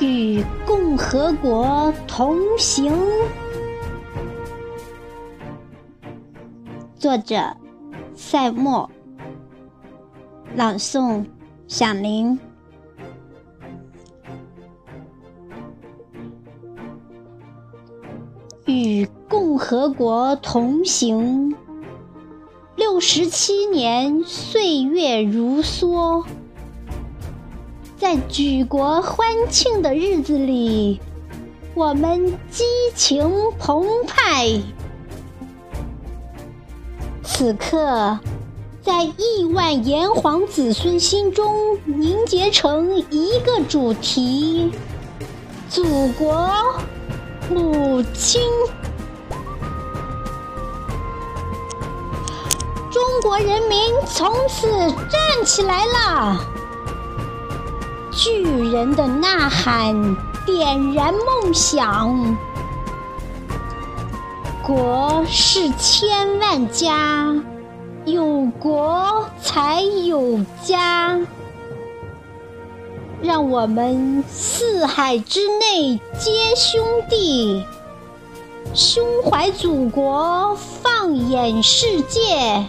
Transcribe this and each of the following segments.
与共和国同行。作者：赛默。朗诵：响铃。与共和国同行，六十七年岁月如梭，在举国欢庆的日子里，我们激情澎湃。此刻，在亿万炎黄子孙心中凝结成一个主题：祖国。母亲，中国人民从此站起来了！巨人的呐喊点燃梦想。国是千万家，有国才有家。让我们四海之内皆兄弟，胸怀祖国，放眼世界，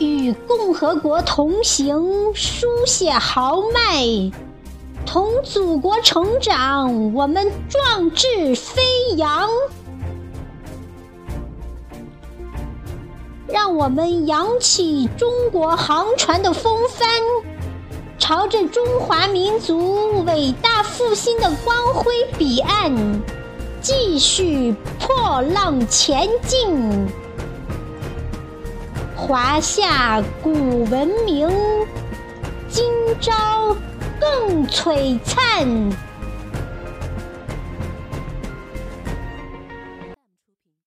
与共和国同行，书写豪迈，同祖国成长，我们壮志飞扬。让我们扬起中国航船的风帆。朝着中华民族伟大复兴的光辉彼岸，继续破浪前进。华夏古文明，今朝更璀璨。